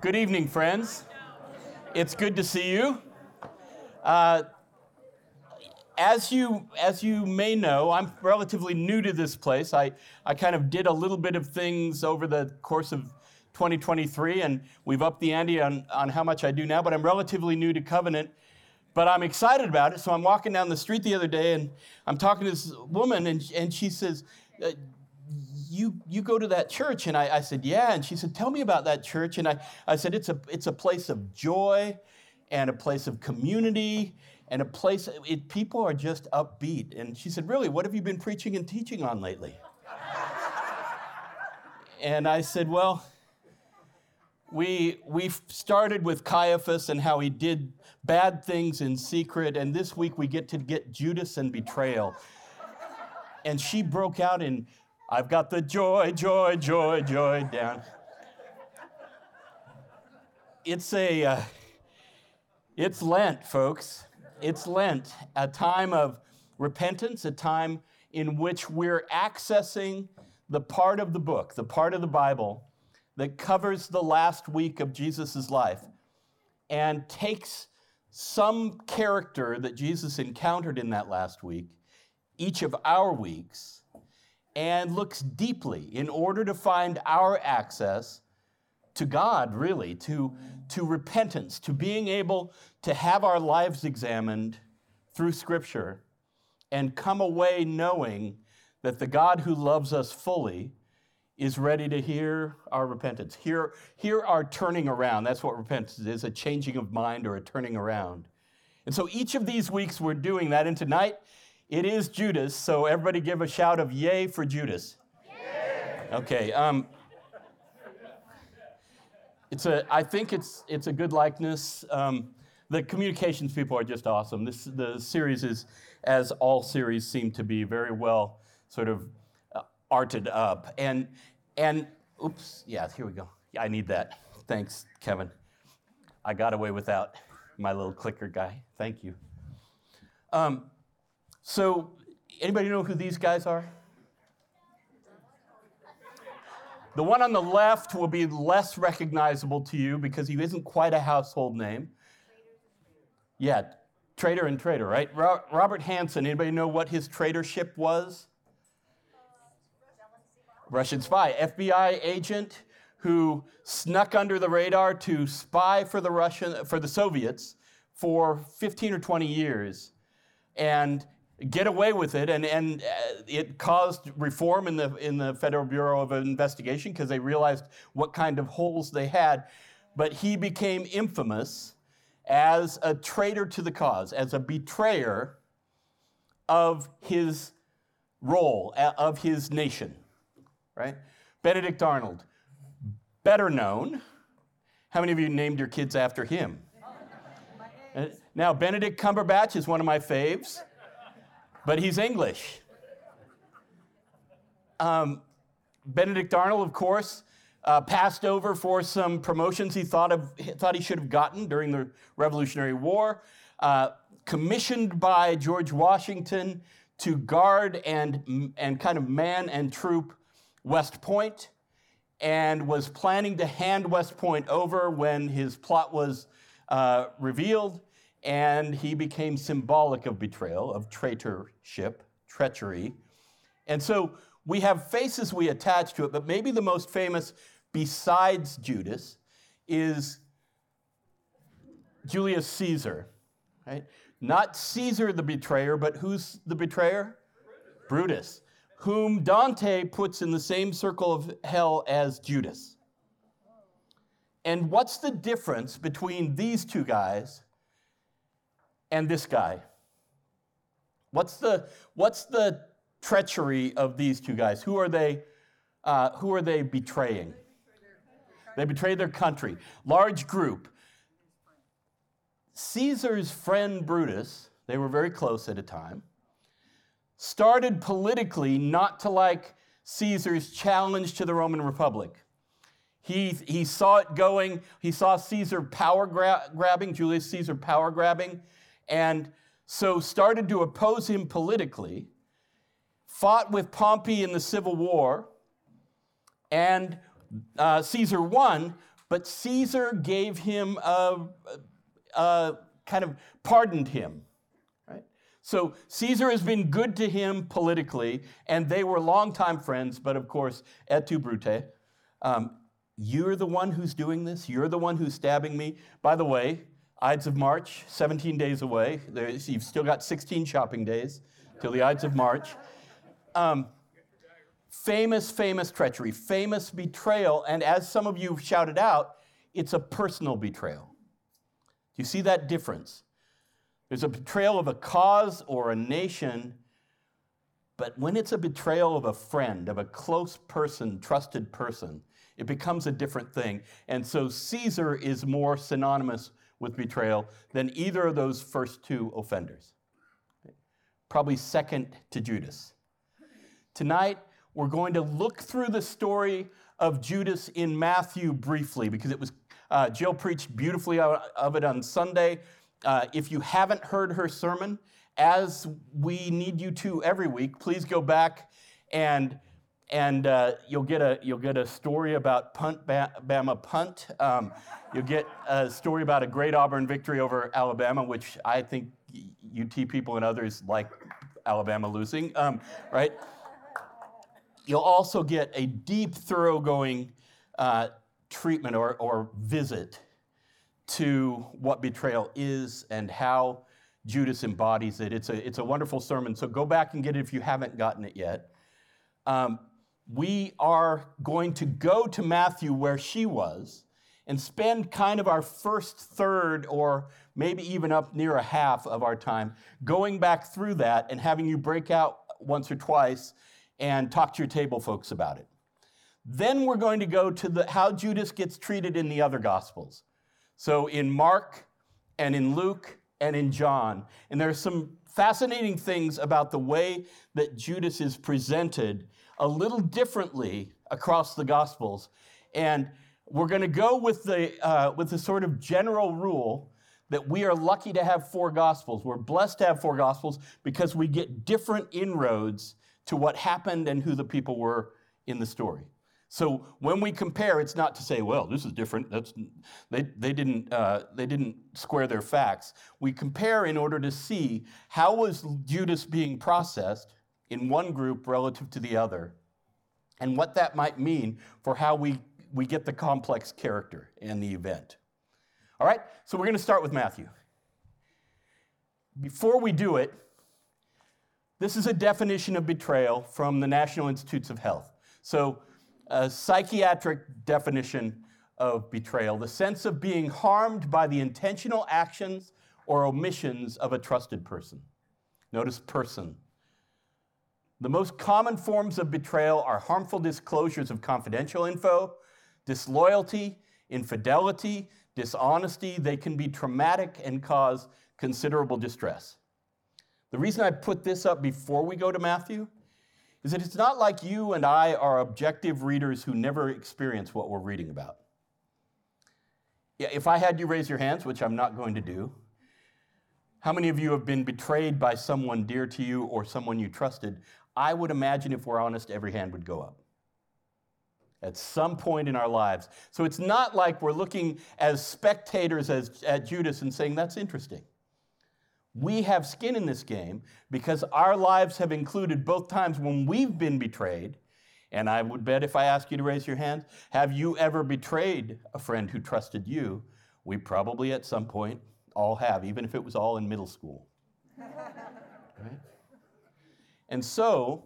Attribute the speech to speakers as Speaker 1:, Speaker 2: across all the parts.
Speaker 1: Good evening, friends. It's good to see you. Uh, as you as you may know, I'm relatively new to this place. I, I kind of did a little bit of things over the course of 2023, and we've upped the ante on, on how much I do now, but I'm relatively new to Covenant. But I'm excited about it. So I'm walking down the street the other day, and I'm talking to this woman, and, and she says, uh, you, you go to that church? And I, I said, yeah. And she said, tell me about that church. And I, I said, it's a, it's a place of joy and a place of community and a place, it, people are just upbeat. And she said, really, what have you been preaching and teaching on lately? and I said, well, we, we started with Caiaphas and how he did bad things in secret, and this week we get to get Judas and betrayal. And she broke out in I've got the joy, joy, joy, joy down. It's a, uh, it's Lent, folks. It's Lent, a time of repentance, a time in which we're accessing the part of the book, the part of the Bible that covers the last week of Jesus' life and takes some character that Jesus encountered in that last week, each of our weeks, and looks deeply in order to find our access to God, really, to, to repentance, to being able to have our lives examined through Scripture and come away knowing that the God who loves us fully is ready to hear our repentance, hear, hear our turning around. That's what repentance is a changing of mind or a turning around. And so each of these weeks we're doing that. And tonight, it is Judas, so everybody give a shout of yay for Judas. Yay. Okay. Um, it's a, I think it's, it's a good likeness. Um, the communications people are just awesome. This, the series is, as all series seem to be, very well sort of uh, arted up. And, and, oops, yeah, here we go. Yeah, I need that. Thanks, Kevin. I got away without my little clicker guy. Thank you. Um, so, anybody know who these guys are? The one on the left will be less recognizable to you because he isn't quite a household name. Yeah, traitor and traitor, right? Robert Hanssen, anybody know what his traitorship was? Russian spy, FBI agent who snuck under the radar to spy for the Russian for the Soviets for 15 or 20 years and get away with it. And, and uh, it caused reform in the, in the Federal Bureau of Investigation because they realized what kind of holes they had. But he became infamous as a traitor to the cause, as a betrayer of his role, of his nation, right? Benedict Arnold, better known. How many of you named your kids after him? Uh, now, Benedict Cumberbatch is one of my faves but he's English. Um, Benedict Arnold, of course, uh, passed over for some promotions he thought, of, thought he should have gotten during the Revolutionary War, uh, commissioned by George Washington to guard and, and kind of man and troop West Point, and was planning to hand West Point over when his plot was uh, revealed and he became symbolic of betrayal, of traitorship, treachery. And so we have faces we attach to it, but maybe the most famous besides Judas is Julius Caesar, right? Not Caesar the betrayer, but who's the betrayer? Brutus. Brutus, whom Dante puts in the same circle of hell as Judas. And what's the difference between these two guys and this guy. What's the, what's the treachery of these two guys? Who are they, uh, who are they betraying? They betrayed their country. Large group. Caesar's friend Brutus, they were very close at a time, started politically not to like Caesar's challenge to the Roman Republic. He, he saw it going, he saw Caesar power gra- grabbing, Julius Caesar power grabbing, and so started to oppose him politically, fought with Pompey in the Civil War, and uh, Caesar won, but Caesar gave him a, a kind of pardoned him. Right? So Caesar has been good to him politically, and they were longtime friends, but of course, et tu Brute. Um, you're the one who's doing this. You're the one who's stabbing me. By the way, Ides of March, 17 days away. There's, you've still got 16 shopping days till the Ides of March. Um, famous, famous treachery, famous betrayal. And as some of you shouted out, it's a personal betrayal. Do you see that difference? There's a betrayal of a cause or a nation, but when it's a betrayal of a friend, of a close person, trusted person, it becomes a different thing. And so Caesar is more synonymous with betrayal than either of those first two offenders. Probably second to Judas. Tonight, we're going to look through the story of Judas in Matthew briefly because it was uh, Jill preached beautifully of it on Sunday. Uh, if you haven't heard her sermon, as we need you to every week, please go back and and uh, you'll get a you'll get a story about punt Bama punt. Um, you'll get a story about a great Auburn victory over Alabama, which I think UT people and others like Alabama losing, um, right? You'll also get a deep, thoroughgoing uh, treatment or, or visit to what betrayal is and how Judas embodies it. It's a, it's a wonderful sermon, so go back and get it if you haven't gotten it yet. Um, we are going to go to Matthew where she was and spend kind of our first third or maybe even up near a half of our time going back through that and having you break out once or twice and talk to your table folks about it. Then we're going to go to the, how Judas gets treated in the other Gospels. So in Mark and in Luke and in John. And there are some fascinating things about the way that Judas is presented a little differently across the Gospels. And we're going to go with the, uh, with the sort of general rule that we are lucky to have four Gospels. We're blessed to have four Gospels because we get different inroads to what happened and who the people were in the story. So when we compare, it's not to say, well, this is different. That's, they, they, didn't, uh, they didn't square their facts. We compare in order to see how was Judas being processed in one group relative to the other, and what that might mean for how we, we get the complex character in the event. All right, so we're going to start with Matthew. Before we do it, this is a definition of betrayal from the National Institutes of Health. So a psychiatric definition of betrayal the sense of being harmed by the intentional actions or omissions of a trusted person. Notice person. The most common forms of betrayal are harmful disclosures of confidential info, disloyalty, infidelity, dishonesty. They can be traumatic and cause considerable distress. The reason I put this up before we go to Matthew is that it's not like you and I are objective readers who never experience what we're reading about. If I had you raise your hands, which I'm not going to do, how many of you have been betrayed by someone dear to you or someone you trusted? I would imagine if we're honest, every hand would go up at some point in our lives. So it's not like we're looking as spectators as, at Judas and saying, that's interesting. We have skin in this game because our lives have included both times when we've been betrayed. And I would bet if I ask you to raise your hand, have you ever betrayed a friend who trusted you? We probably at some point all have, even if it was all in middle school. right? And so,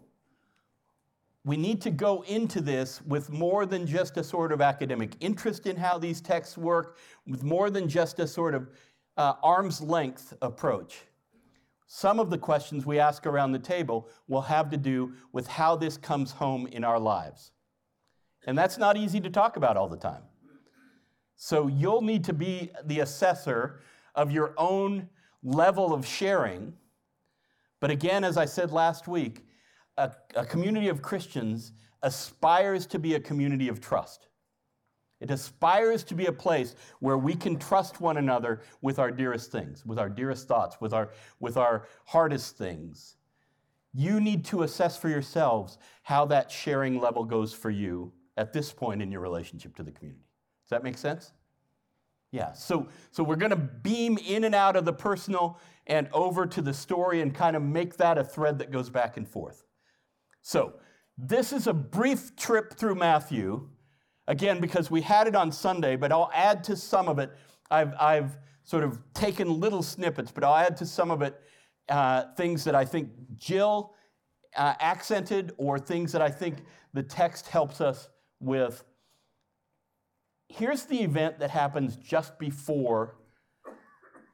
Speaker 1: we need to go into this with more than just a sort of academic interest in how these texts work, with more than just a sort of uh, arm's length approach. Some of the questions we ask around the table will have to do with how this comes home in our lives. And that's not easy to talk about all the time. So you'll need to be the assessor of your own level of sharing. But again, as I said last week, a, a community of Christians aspires to be a community of trust. It aspires to be a place where we can trust one another with our dearest things, with our dearest thoughts, with our, with our hardest things. You need to assess for yourselves how that sharing level goes for you at this point in your relationship to the community. Does that make sense? Yeah, so, so we're going to beam in and out of the personal and over to the story and kind of make that a thread that goes back and forth. So, this is a brief trip through Matthew, again, because we had it on Sunday, but I'll add to some of it. I've, I've sort of taken little snippets, but I'll add to some of it uh, things that I think Jill uh, accented or things that I think the text helps us with. Here's the event that happens just before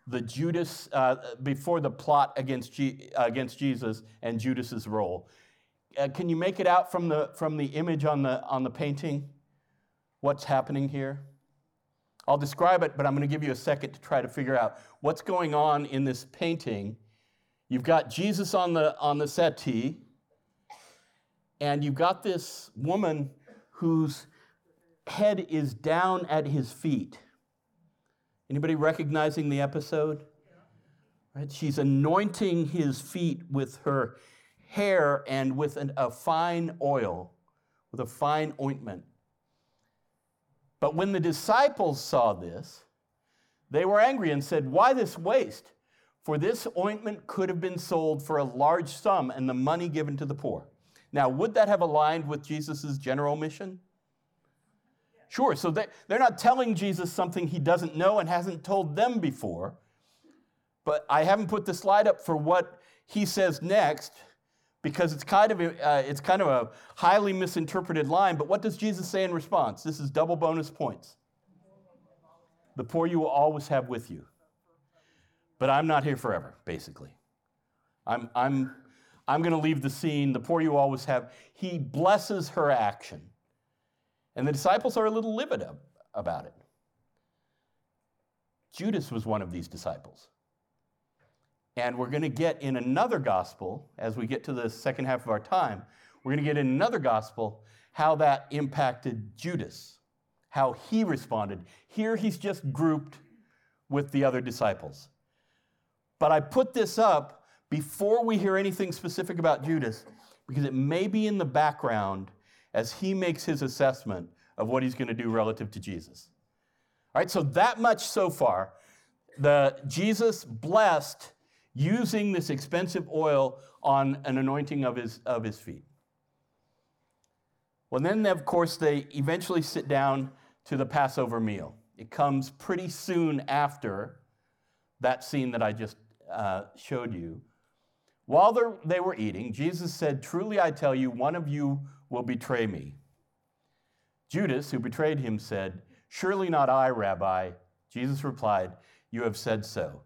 Speaker 1: the Judas, uh, before the plot against, against Jesus and Judas's role. Uh, can you make it out from the, from the image on the, on the painting? What's happening here? I'll describe it, but I'm going to give you a second to try to figure out what's going on in this painting. You've got Jesus on the, on the settee, and you've got this woman whose head is down at his feet. Anybody recognizing the episode? Right? She's anointing his feet with her hair and with an, a fine oil, with a fine ointment. But when the disciples saw this, they were angry and said, Why this waste? For this ointment could have been sold for a large sum and the money given to the poor. Now, would that have aligned with Jesus' general mission? Sure. So they, they're not telling Jesus something he doesn't know and hasn't told them before. But I haven't put the slide up for what he says next because it's kind of a, uh, it's kind of a highly misinterpreted line. But what does Jesus say in response? This is double bonus points. The poor you will always have with you. But I'm not here forever, basically. I'm, I'm I'm going to leave the scene. The poor you always have. He blesses her action. And the disciples are a little livid about it. Judas was one of these disciples. And we're going to get in another gospel, as we get to the second half of our time, we're going to get in another gospel how that impacted Judas, how he responded. Here he's just grouped with the other disciples. But I put this up before we hear anything specific about Judas, because it may be in the background as he makes his assessment of what he's going to do relative to Jesus. All right, so that much so far. The Jesus blessed using this expensive oil on an anointing of his, of his feet. Well, then, of course, they eventually sit down to the Passover meal. It comes pretty soon after that scene that I just uh, showed you. While they were eating, Jesus said, Truly I tell you, one of you will betray me. Judas, who betrayed him, said, Surely not I, Rabbi. Jesus replied, You have said so.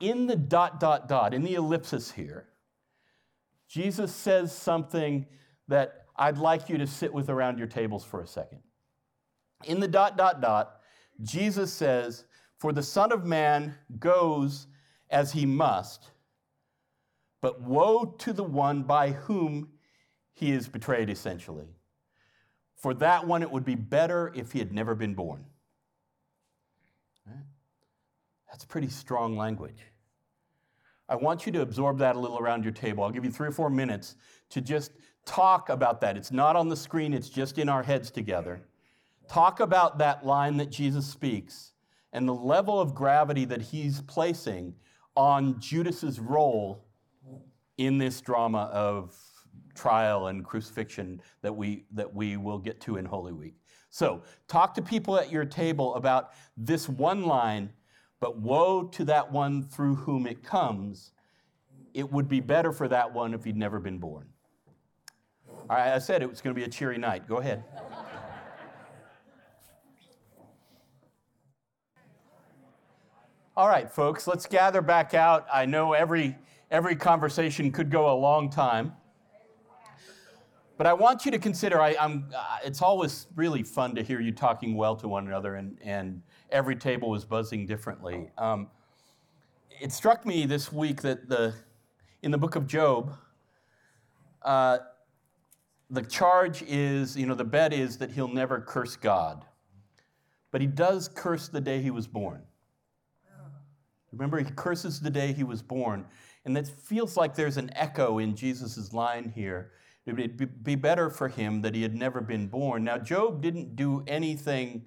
Speaker 1: In the dot, dot, dot, in the ellipsis here, Jesus says something that I'd like you to sit with around your tables for a second. In the dot, dot, dot, Jesus says, For the Son of Man goes as he must but woe to the one by whom he is betrayed, essentially. For that one, it would be better if he had never been born. That's pretty strong language. I want you to absorb that a little around your table. I'll give you three or four minutes to just talk about that. It's not on the screen, it's just in our heads together. Talk about that line that Jesus speaks and the level of gravity that he's placing on Judas's role in this drama of trial and crucifixion that we, that we will get to in Holy Week. So, talk to people at your table about this one line, but woe to that one through whom it comes. It would be better for that one if he'd never been born. All right, I said it was going to be a cheery night. Go ahead. All right, folks, let's gather back out. I know every every conversation could go a long time. But I want you to consider, I, am uh, it's always really fun to hear you talking well to one another, and, and every table was buzzing differently. Um, it struck me this week that the, in the book of Job, uh, the charge is, you know, the bet is that he'll never curse God. But he does curse the day he was born. Remember, he curses the day he was born. And it feels like there's an echo in Jesus' line here. It would be better for him that he had never been born. Now, Job didn't do anything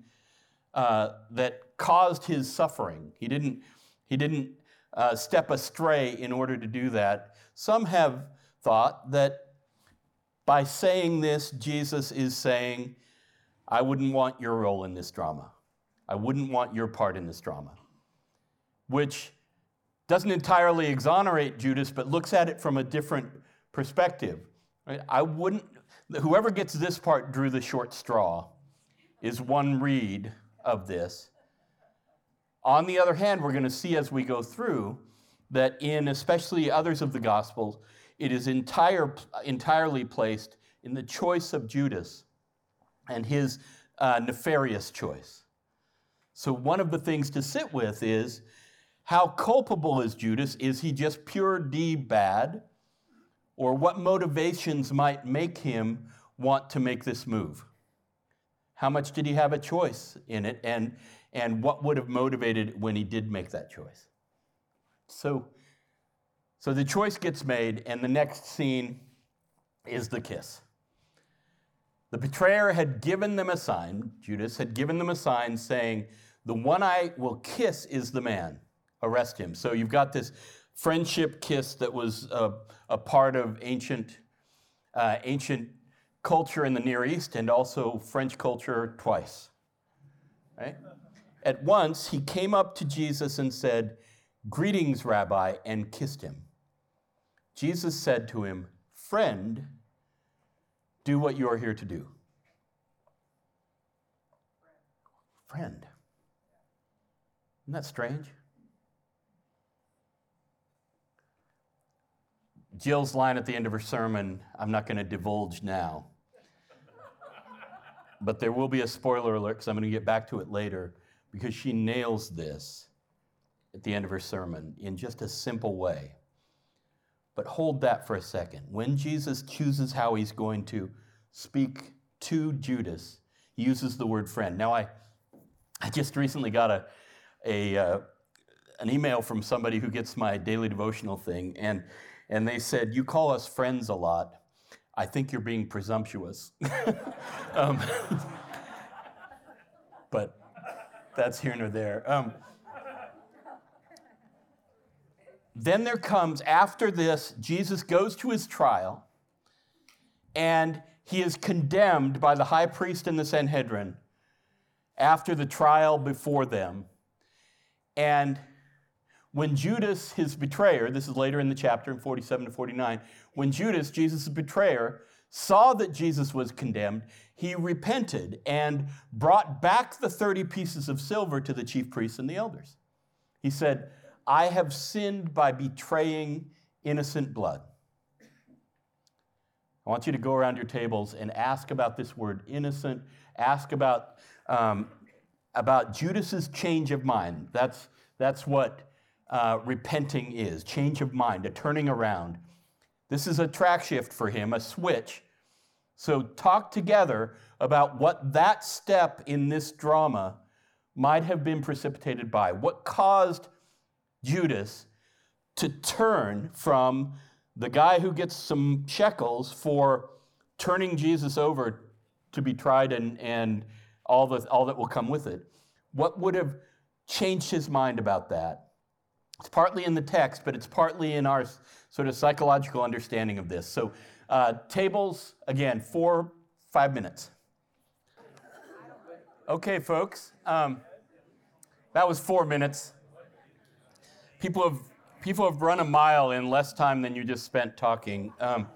Speaker 1: uh, that caused his suffering. He didn't, he didn't uh, step astray in order to do that. Some have thought that by saying this, Jesus is saying, I wouldn't want your role in this drama. I wouldn't want your part in this drama. Which doesn't entirely exonerate Judas, but looks at it from a different perspective. Right? I wouldn't, whoever gets this part drew the short straw, is one read of this. On the other hand, we're going to see as we go through that in especially others of the Gospels, it is entire, entirely placed in the choice of Judas and his uh, nefarious choice. So, one of the things to sit with is how culpable is Judas? Is he just pure D bad? Or what motivations might make him want to make this move? How much did he have a choice in it? And, and what would have motivated when he did make that choice? So, so the choice gets made, and the next scene is the kiss. The betrayer had given them a sign, Judas had given them a sign saying, The one I will kiss is the man. Arrest him. So you've got this friendship kiss that was a, a part of ancient, uh, ancient culture in the Near East and also French culture twice. Right? At once, he came up to Jesus and said, Greetings, Rabbi, and kissed him. Jesus said to him, Friend, do what you are here to do. Friend. Isn't that strange? Jill's line at the end of her sermon, I'm not going to divulge now. but there will be a spoiler alert because I'm going to get back to it later because she nails this at the end of her sermon in just a simple way. But hold that for a second. When Jesus chooses how he's going to speak to Judas, he uses the word friend. Now, I, I just recently got a, a, uh, an email from somebody who gets my daily devotional thing, and and they said, You call us friends a lot. I think you're being presumptuous. um, but that's here nor there. Um, then there comes, after this, Jesus goes to his trial, and he is condemned by the high priest and the Sanhedrin after the trial before them. And when Judas, his betrayer, this is later in the chapter in 47 to 49, when Judas, Jesus' betrayer, saw that Jesus was condemned, he repented and brought back the 30 pieces of silver to the chief priests and the elders. He said, I have sinned by betraying innocent blood. I want you to go around your tables and ask about this word innocent. Ask about, um, about Judas's change of mind. That's, that's what uh, repenting is change of mind, a turning around. This is a track shift for him, a switch. So, talk together about what that step in this drama might have been precipitated by. What caused Judas to turn from the guy who gets some shekels for turning Jesus over to be tried and, and all, the, all that will come with it? What would have changed his mind about that? It's partly in the text, but it's partly in our sort of psychological understanding of this. So, uh, tables, again, four, five minutes. Okay, folks, um, that was four minutes. People have, people have run a mile in less time than you just spent talking. Um,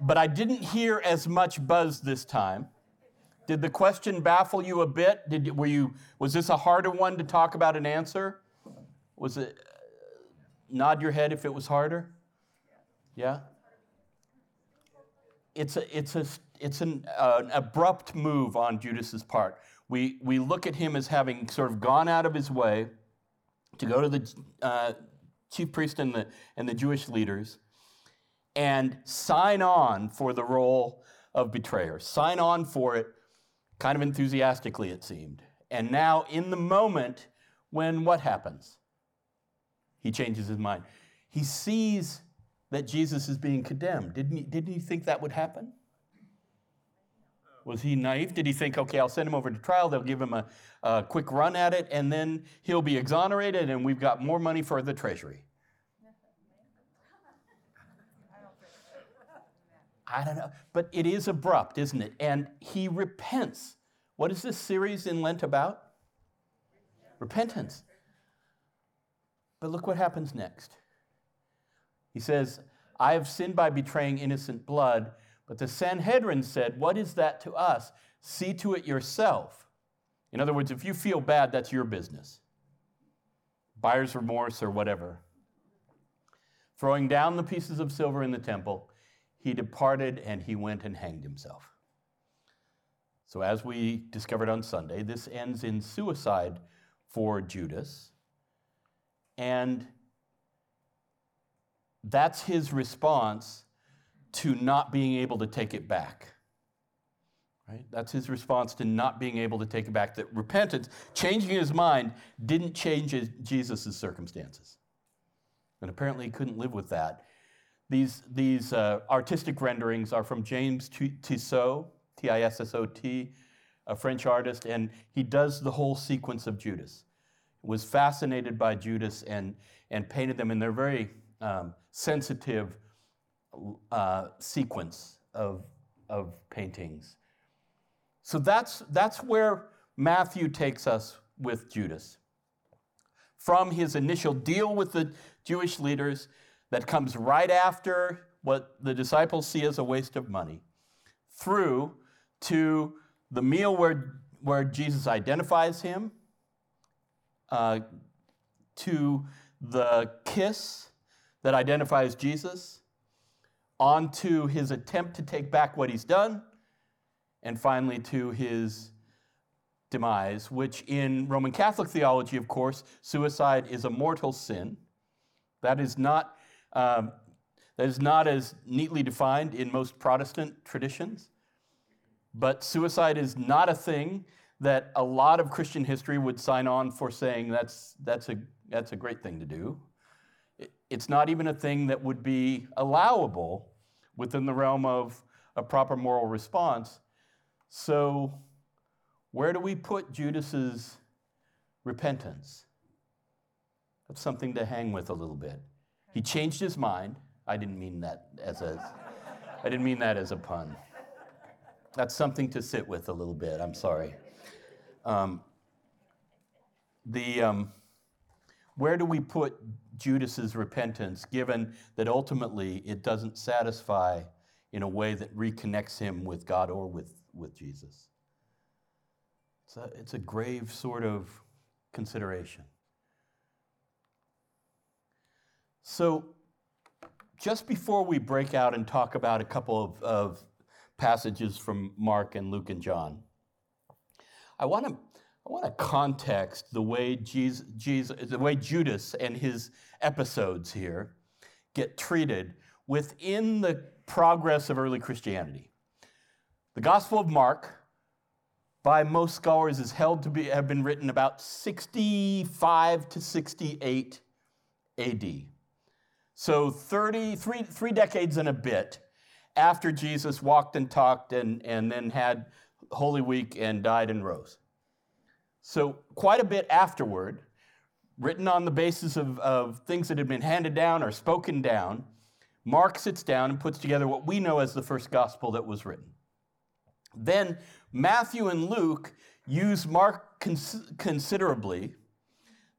Speaker 1: but I didn't hear as much buzz this time. Did the question baffle you a bit? Did, were you, was this a harder one to talk about an answer? Was it, uh, nod your head if it was harder? Yeah? It's, a, it's, a, it's an, uh, an abrupt move on Judas's part. We, we look at him as having sort of gone out of his way to go to the uh, chief priest and the, and the Jewish leaders and sign on for the role of betrayer, sign on for it kind of enthusiastically, it seemed. And now, in the moment, when what happens? He changes his mind. He sees that Jesus is being condemned. Didn't he, didn't he think that would happen? Was he naive? Did he think, okay, I'll send him over to trial, they'll give him a, a quick run at it, and then he'll be exonerated, and we've got more money for the treasury? I don't know. But it is abrupt, isn't it? And he repents. What is this series in Lent about? Repentance. But look what happens next. He says, I have sinned by betraying innocent blood. But the Sanhedrin said, What is that to us? See to it yourself. In other words, if you feel bad, that's your business. Buyer's remorse or whatever. Throwing down the pieces of silver in the temple, he departed and he went and hanged himself. So, as we discovered on Sunday, this ends in suicide for Judas. And that's his response to not being able to take it back. Right? That's his response to not being able to take it back. That repentance, changing his mind, didn't change Jesus' circumstances. And apparently he couldn't live with that. These, these uh, artistic renderings are from James Tissot, T I S S O T, a French artist, and he does the whole sequence of Judas. Was fascinated by Judas and, and painted them, and they're very um, sensitive uh, sequence of, of paintings. So that's, that's where Matthew takes us with Judas. From his initial deal with the Jewish leaders, that comes right after what the disciples see as a waste of money, through to the meal where, where Jesus identifies him, uh, to the kiss that identifies Jesus, on to his attempt to take back what he's done, and finally to his demise, which in Roman Catholic theology, of course, suicide is a mortal sin. That is not, um, that is not as neatly defined in most Protestant traditions. But suicide is not a thing that a lot of Christian history would sign on for saying that's, that's, a, that's a great thing to do. It's not even a thing that would be allowable within the realm of a proper moral response. So, where do we put Judas's repentance? That's something to hang with a little bit. He changed his mind. I didn't mean that as a I didn't mean that as a pun. That's something to sit with a little bit. I'm sorry. Um, the um, where do we put Judas's repentance, given that ultimately it doesn't satisfy in a way that reconnects him with God or with, with Jesus? It's a, it's a grave sort of consideration. So, just before we break out and talk about a couple of, of passages from Mark and Luke and John, I want to I want to context the way Jesus, Jesus, the way Judas and his episodes here get treated within the progress of early Christianity. The Gospel of Mark, by most scholars, is held to be, have been written about 65 to 68 AD. So 30, three, three decades and a bit after Jesus walked and talked and, and then had Holy Week and died and rose. So, quite a bit afterward, written on the basis of, of things that had been handed down or spoken down, Mark sits down and puts together what we know as the first gospel that was written. Then Matthew and Luke use Mark cons- considerably.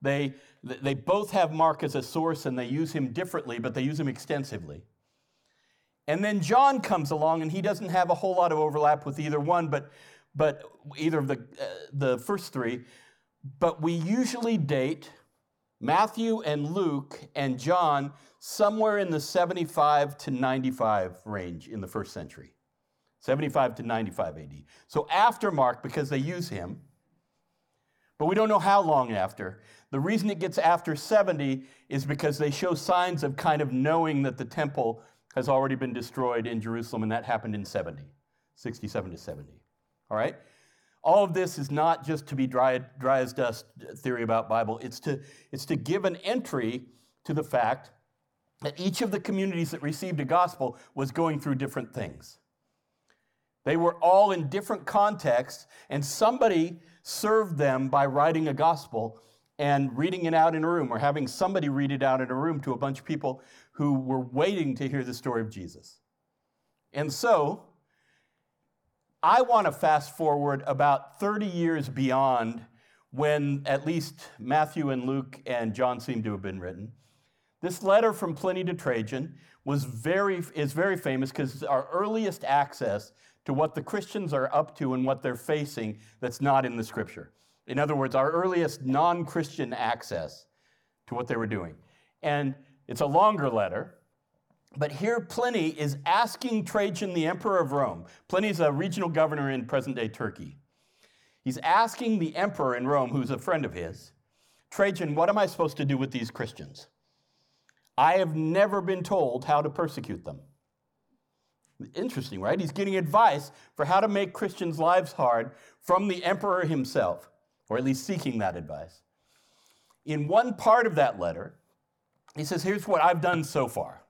Speaker 1: They, they both have Mark as a source and they use him differently, but they use him extensively. And then John comes along and he doesn't have a whole lot of overlap with either one, but but either of the, uh, the first three, but we usually date Matthew and Luke and John somewhere in the 75 to 95 range in the first century. 75 to 95 AD. So after Mark, because they use him, but we don't know how long after. The reason it gets after 70 is because they show signs of kind of knowing that the temple has already been destroyed in Jerusalem, and that happened in 70, 67 to 70. All right? All of this is not just to be dry, dry as dust theory about Bible. It's to, it's to give an entry to the fact that each of the communities that received a gospel was going through different things. They were all in different contexts, and somebody served them by writing a gospel and reading it out in a room, or having somebody read it out in a room to a bunch of people who were waiting to hear the story of Jesus. And so, I want to fast forward about 30 years beyond when at least Matthew and Luke and John seem to have been written. This letter from Pliny to Trajan was very, is very famous because it's our earliest access to what the Christians are up to and what they're facing that's not in the scripture. In other words, our earliest non Christian access to what they were doing. And it's a longer letter, but here Pliny is asking Trajan, the emperor of Rome, Pliny's a regional governor in present day Turkey. He's asking the emperor in Rome, who's a friend of his, Trajan, what am I supposed to do with these Christians? I have never been told how to persecute them. Interesting, right? He's getting advice for how to make Christians' lives hard from the emperor himself, or at least seeking that advice. In one part of that letter, he says, Here's what I've done so far.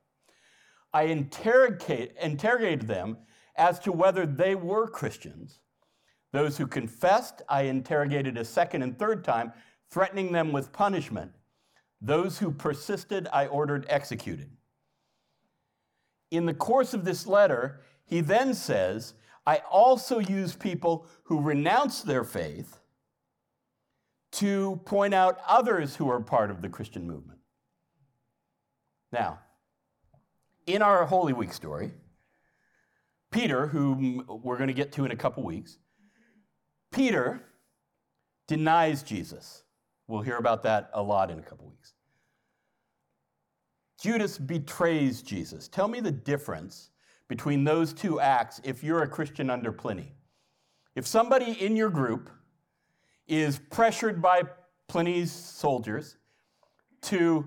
Speaker 1: I interrogate, interrogated them as to whether they were Christians. Those who confessed, I interrogated a second and third time, threatening them with punishment. Those who persisted, I ordered executed. In the course of this letter, he then says, I also use people who renounce their faith to point out others who are part of the Christian movement. Now, in our Holy Week story, Peter, whom we're going to get to in a couple weeks, Peter denies Jesus. We'll hear about that a lot in a couple weeks. Judas betrays Jesus. Tell me the difference between those two acts if you're a Christian under Pliny. If somebody in your group is pressured by Pliny's soldiers to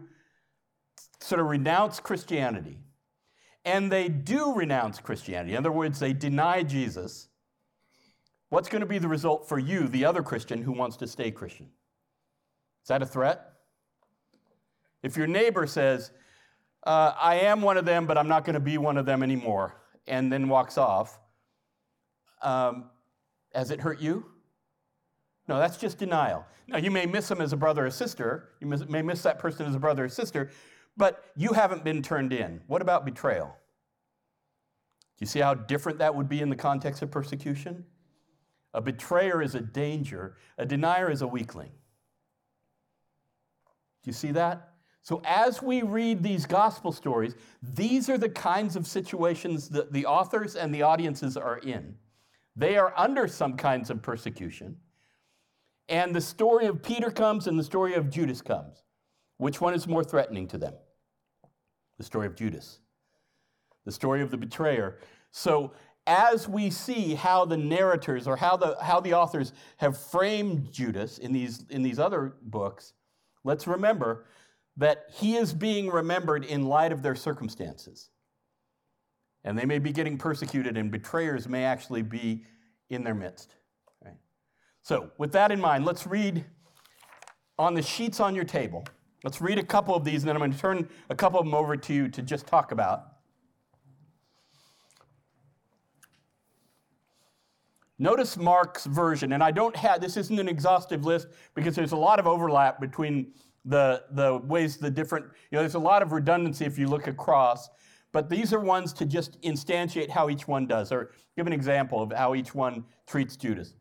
Speaker 1: sort of renounce Christianity, and they do renounce Christianity, in other words, they deny Jesus, what's going to be the result for you, the other Christian who wants to stay Christian? Is that a threat? If your neighbor says, uh, I am one of them, but I'm not going to be one of them anymore, and then walks off, um, has it hurt you? No, that's just denial. Now, you may miss them as a brother or sister, you may miss that person as a brother or sister, but you haven't been turned in. What about betrayal? Do you see how different that would be in the context of persecution? A betrayer is a danger, a denier is a weakling. Do you see that? So, as we read these gospel stories, these are the kinds of situations that the authors and the audiences are in. They are under some kinds of persecution. And the story of Peter comes and the story of Judas comes. Which one is more threatening to them? The story of Judas, the story of the betrayer. So, as we see how the narrators or how the, how the authors have framed Judas in these, in these other books, let's remember that he is being remembered in light of their circumstances. And they may be getting persecuted, and betrayers may actually be in their midst. So, with that in mind, let's read on the sheets on your table. Let's read a couple of these, and then I'm going to turn a couple of them over to you to just talk about. Notice Mark's version, and I don't have this isn't an exhaustive list because there's a lot of overlap between the, the ways the different, you know, there's a lot of redundancy if you look across, but these are ones to just instantiate how each one does, or give an example of how each one treats Judas.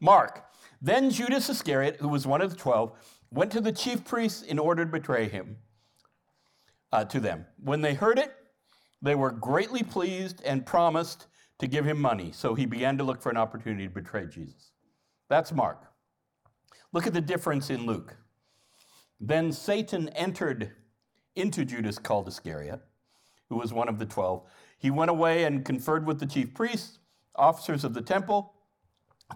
Speaker 1: Mark, then Judas Iscariot, who was one of the twelve, went to the chief priests in order to betray him uh, to them. When they heard it, they were greatly pleased and promised to give him money. So he began to look for an opportunity to betray Jesus. That's Mark. Look at the difference in Luke. Then Satan entered into Judas called Iscariot, who was one of the twelve. He went away and conferred with the chief priests, officers of the temple,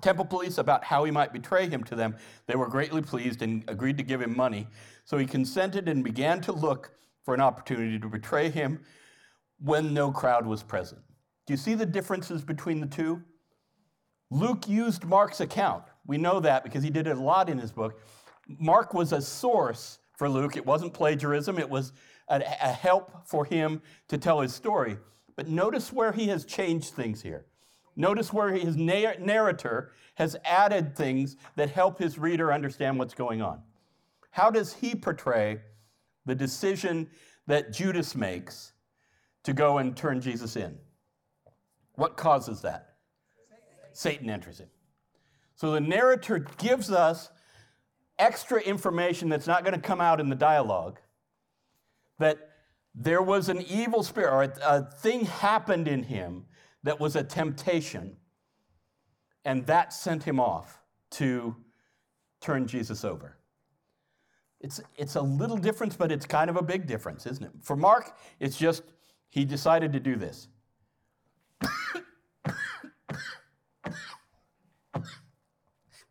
Speaker 1: temple police about how he might betray him to them. They were greatly pleased and agreed to give him money. So he consented and began to look for an opportunity to betray him when no crowd was present. Do you see the differences between the two? Luke used Mark's account. We know that because he did it a lot in his book. Mark was a source for Luke. It wasn't plagiarism, it was a, a help for him to tell his story. But notice where he has changed things here. Notice where his narrator has added things that help his reader understand what's going on. How does he portray the decision that Judas makes to go and turn Jesus in? What causes that? Satan, enters in. So the narrator gives us extra information that's not going to come out in the dialogue that there was an evil spirit, or a, a thing happened in him that was a temptation, and that sent him off to turn Jesus over. It's, it's a little difference, but it's kind of a big difference, isn't it? For Mark, it's just he decided to do this.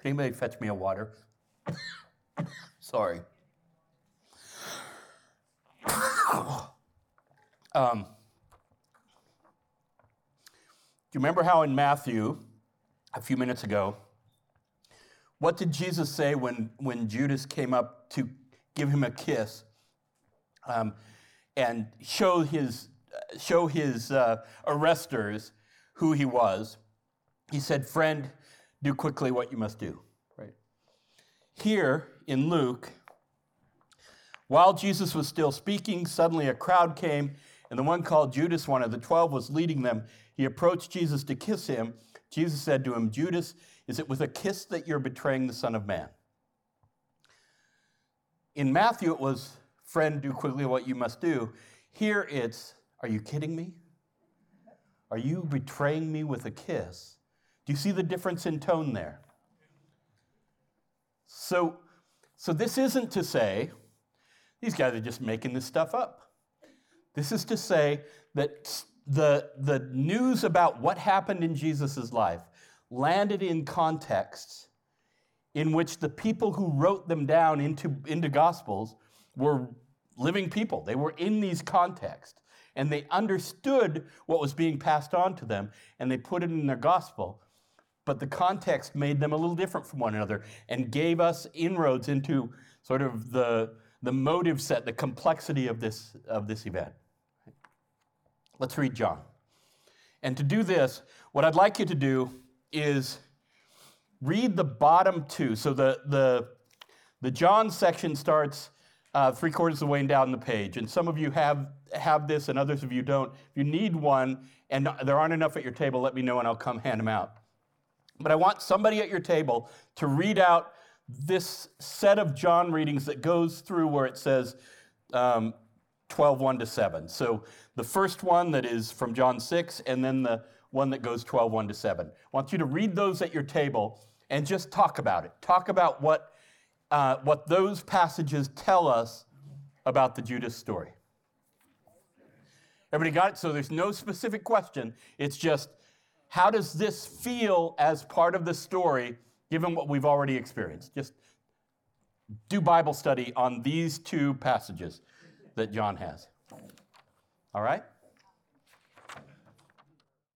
Speaker 1: Can anybody fetch me a water? Sorry. Um, you remember how in Matthew, a few minutes ago, what did Jesus say when, when Judas came up to give him a kiss um, and show his, show his uh, arresters who he was? He said, Friend, do quickly what you must do. Right? Here in Luke, while Jesus was still speaking, suddenly a crowd came, and the one called Judas, one of the twelve, was leading them. He approached Jesus to kiss him. Jesus said to him, Judas, is it with a kiss that you're betraying the Son of Man? In Matthew, it was, Friend, do quickly what you must do. Here it's, Are you kidding me? Are you betraying me with a kiss? Do you see the difference in tone there? So, so this isn't to say, these guys are just making this stuff up. This is to say that the, the news about what happened in Jesus' life landed in contexts in which the people who wrote them down into, into Gospels were living people. They were in these contexts and they understood what was being passed on to them and they put it in their Gospel. But the context made them a little different from one another and gave us inroads into sort of the, the motive set, the complexity of this, of this event. Let's read John. And to do this, what I'd like you to do is read the bottom two. So the, the, the John section starts uh, three quarters of the way down the page. And some of you have, have this and others of you don't. If you need one and there aren't enough at your table, let me know and I'll come hand them out. But I want somebody at your table to read out this set of John readings that goes through where it says um, 12, 1 to 7. So the first one that is from John 6, and then the one that goes 12, 1 to 7. I want you to read those at your table and just talk about it. Talk about what, uh, what those passages tell us about the Judas story. Everybody got it? So there's no specific question. It's just, how does this feel as part of the story given what we've already experienced. Just do Bible study on these two passages that John has. All right?